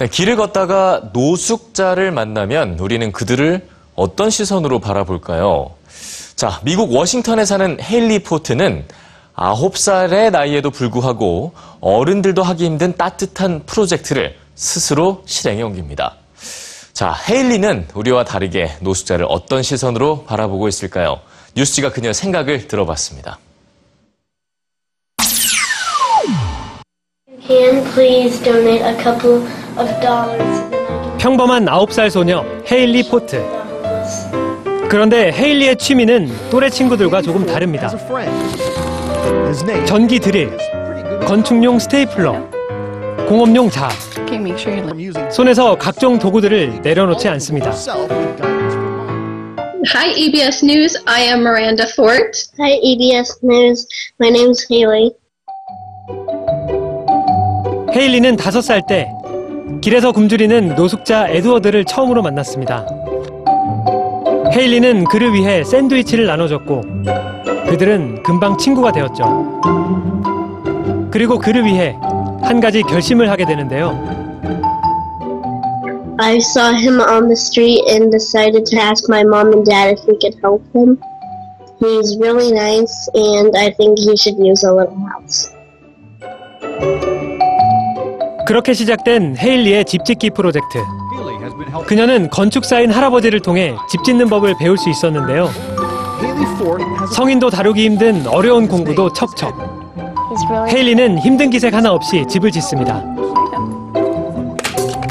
네, 길을 걷다가 노숙자를 만나면 우리는 그들을 어떤 시선으로 바라볼까요? 자, 미국 워싱턴에 사는 헤일리 포트는 9살의 나이에도 불구하고 어른들도 하기 힘든 따뜻한 프로젝트를 스스로 실행해 옮깁니다. 자, 헤일리는 우리와 다르게 노숙자를 어떤 시선으로 바라보고 있을까요? 뉴스지가 그녀 생각을 들어봤습니다. Can please donate a couple 평범한 9살 소녀 헤일리 포트. 그런데 헤일리의 취미는 또래 친구들과 조금 다릅니다. 전기 드릴, 건축용 스테이플러, 공업용 자, Okay, make sure you look. 손에서 각종 도구들을 내려놓지 않습니다. Hi, EBS News. I am Miranda Fort. Hi, EBS News. My name's Haley. 헤일리는 5살 때 길에서 굶주리는 노숙자 에드워드를 처음으로 만났습니다. 헤일리는 그를 위해 샌드위치를 나눠줬고 그들은 금방 친구가 되었죠. 그리고 그를 위해 한 가지 결심을 하게 되는데요. I saw him on the street and decided to ask my mom and dad if we could help him. He's really nice and I think he should use a little house. 그렇게 시작된 헤일리의 집짓기 프로젝트. 그녀는 건축사인 할아버지를 통해 집 짓는 법을 배울 수 있었는데요. 성인도 다루기 힘든 어려운 공부도 척척. 헤일리는 힘든 기색 하나 없이 집을 짓습니다.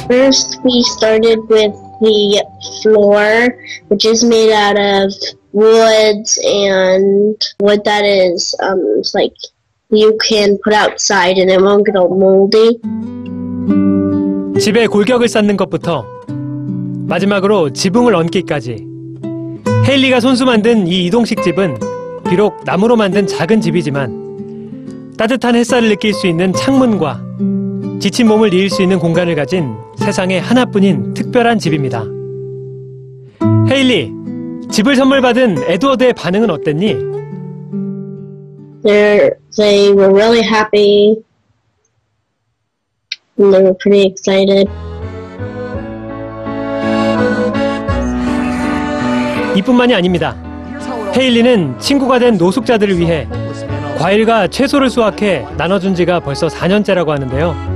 First, we started with the floor, which is made out of woods, and what that is, um, it's like you can put outside and it won't get all moldy. 집에 골격을 쌓는 것부터 마지막으로 지붕을 얹기까지 헤일리가 손수 만든 이 이동식 집은 비록 나무로 만든 작은 집이지만 따뜻한 햇살을 느낄 수 있는 창문과 지친 몸을 이을 수 있는 공간을 가진 세상에 하나뿐인 특별한 집입니다. 헤일리, 집을 선물 받은 에드워드의 반응은 어땠니? They were really happy, and they were pretty excited. 이뿐만이 아닙니다. 헤일리는 친구가 된 노숙자들을 위해 과일과 채소를 수확해 나눠준 지가 벌써 4년째라고 하는데요.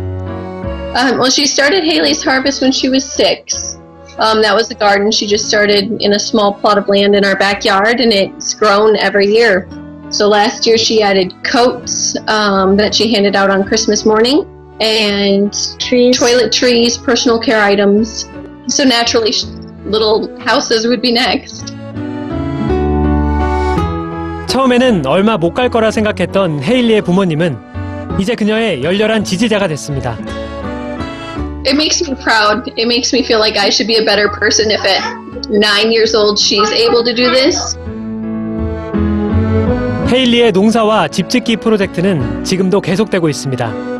Um, well, she started Haley's Harvest when she was six. Um, that was a garden she just started in a small plot of land in our backyard, and it's grown every year. So last year she added coats um, that she handed out on Christmas morning, And Trees. toiletries, personal care items. So naturally, sh- little houses would be next. 처음에는 얼마 못 갈 거라 생각했던 헤일리의 부모님은 이제 그녀의 열렬한 지지자가 됐습니다. It makes me proud. It makes me feel like I should be a better person if at nine years old she's able to do this. 헤일리의 농사와 집짓기 프로젝트는 지금도 계속되고 있습니다.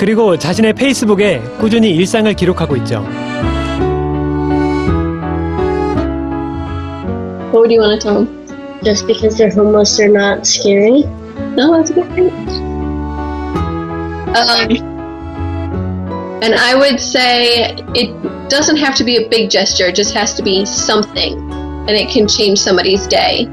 그리고 자신의 페이스북에 꾸준히 일상을 기록하고 있죠. What would you want to tell them? Just because they're homeless, they're not scary. No, that's a good point. Um, and I would say it doesn't have to be a big gesture, it just has to be something, and it can change somebody's day.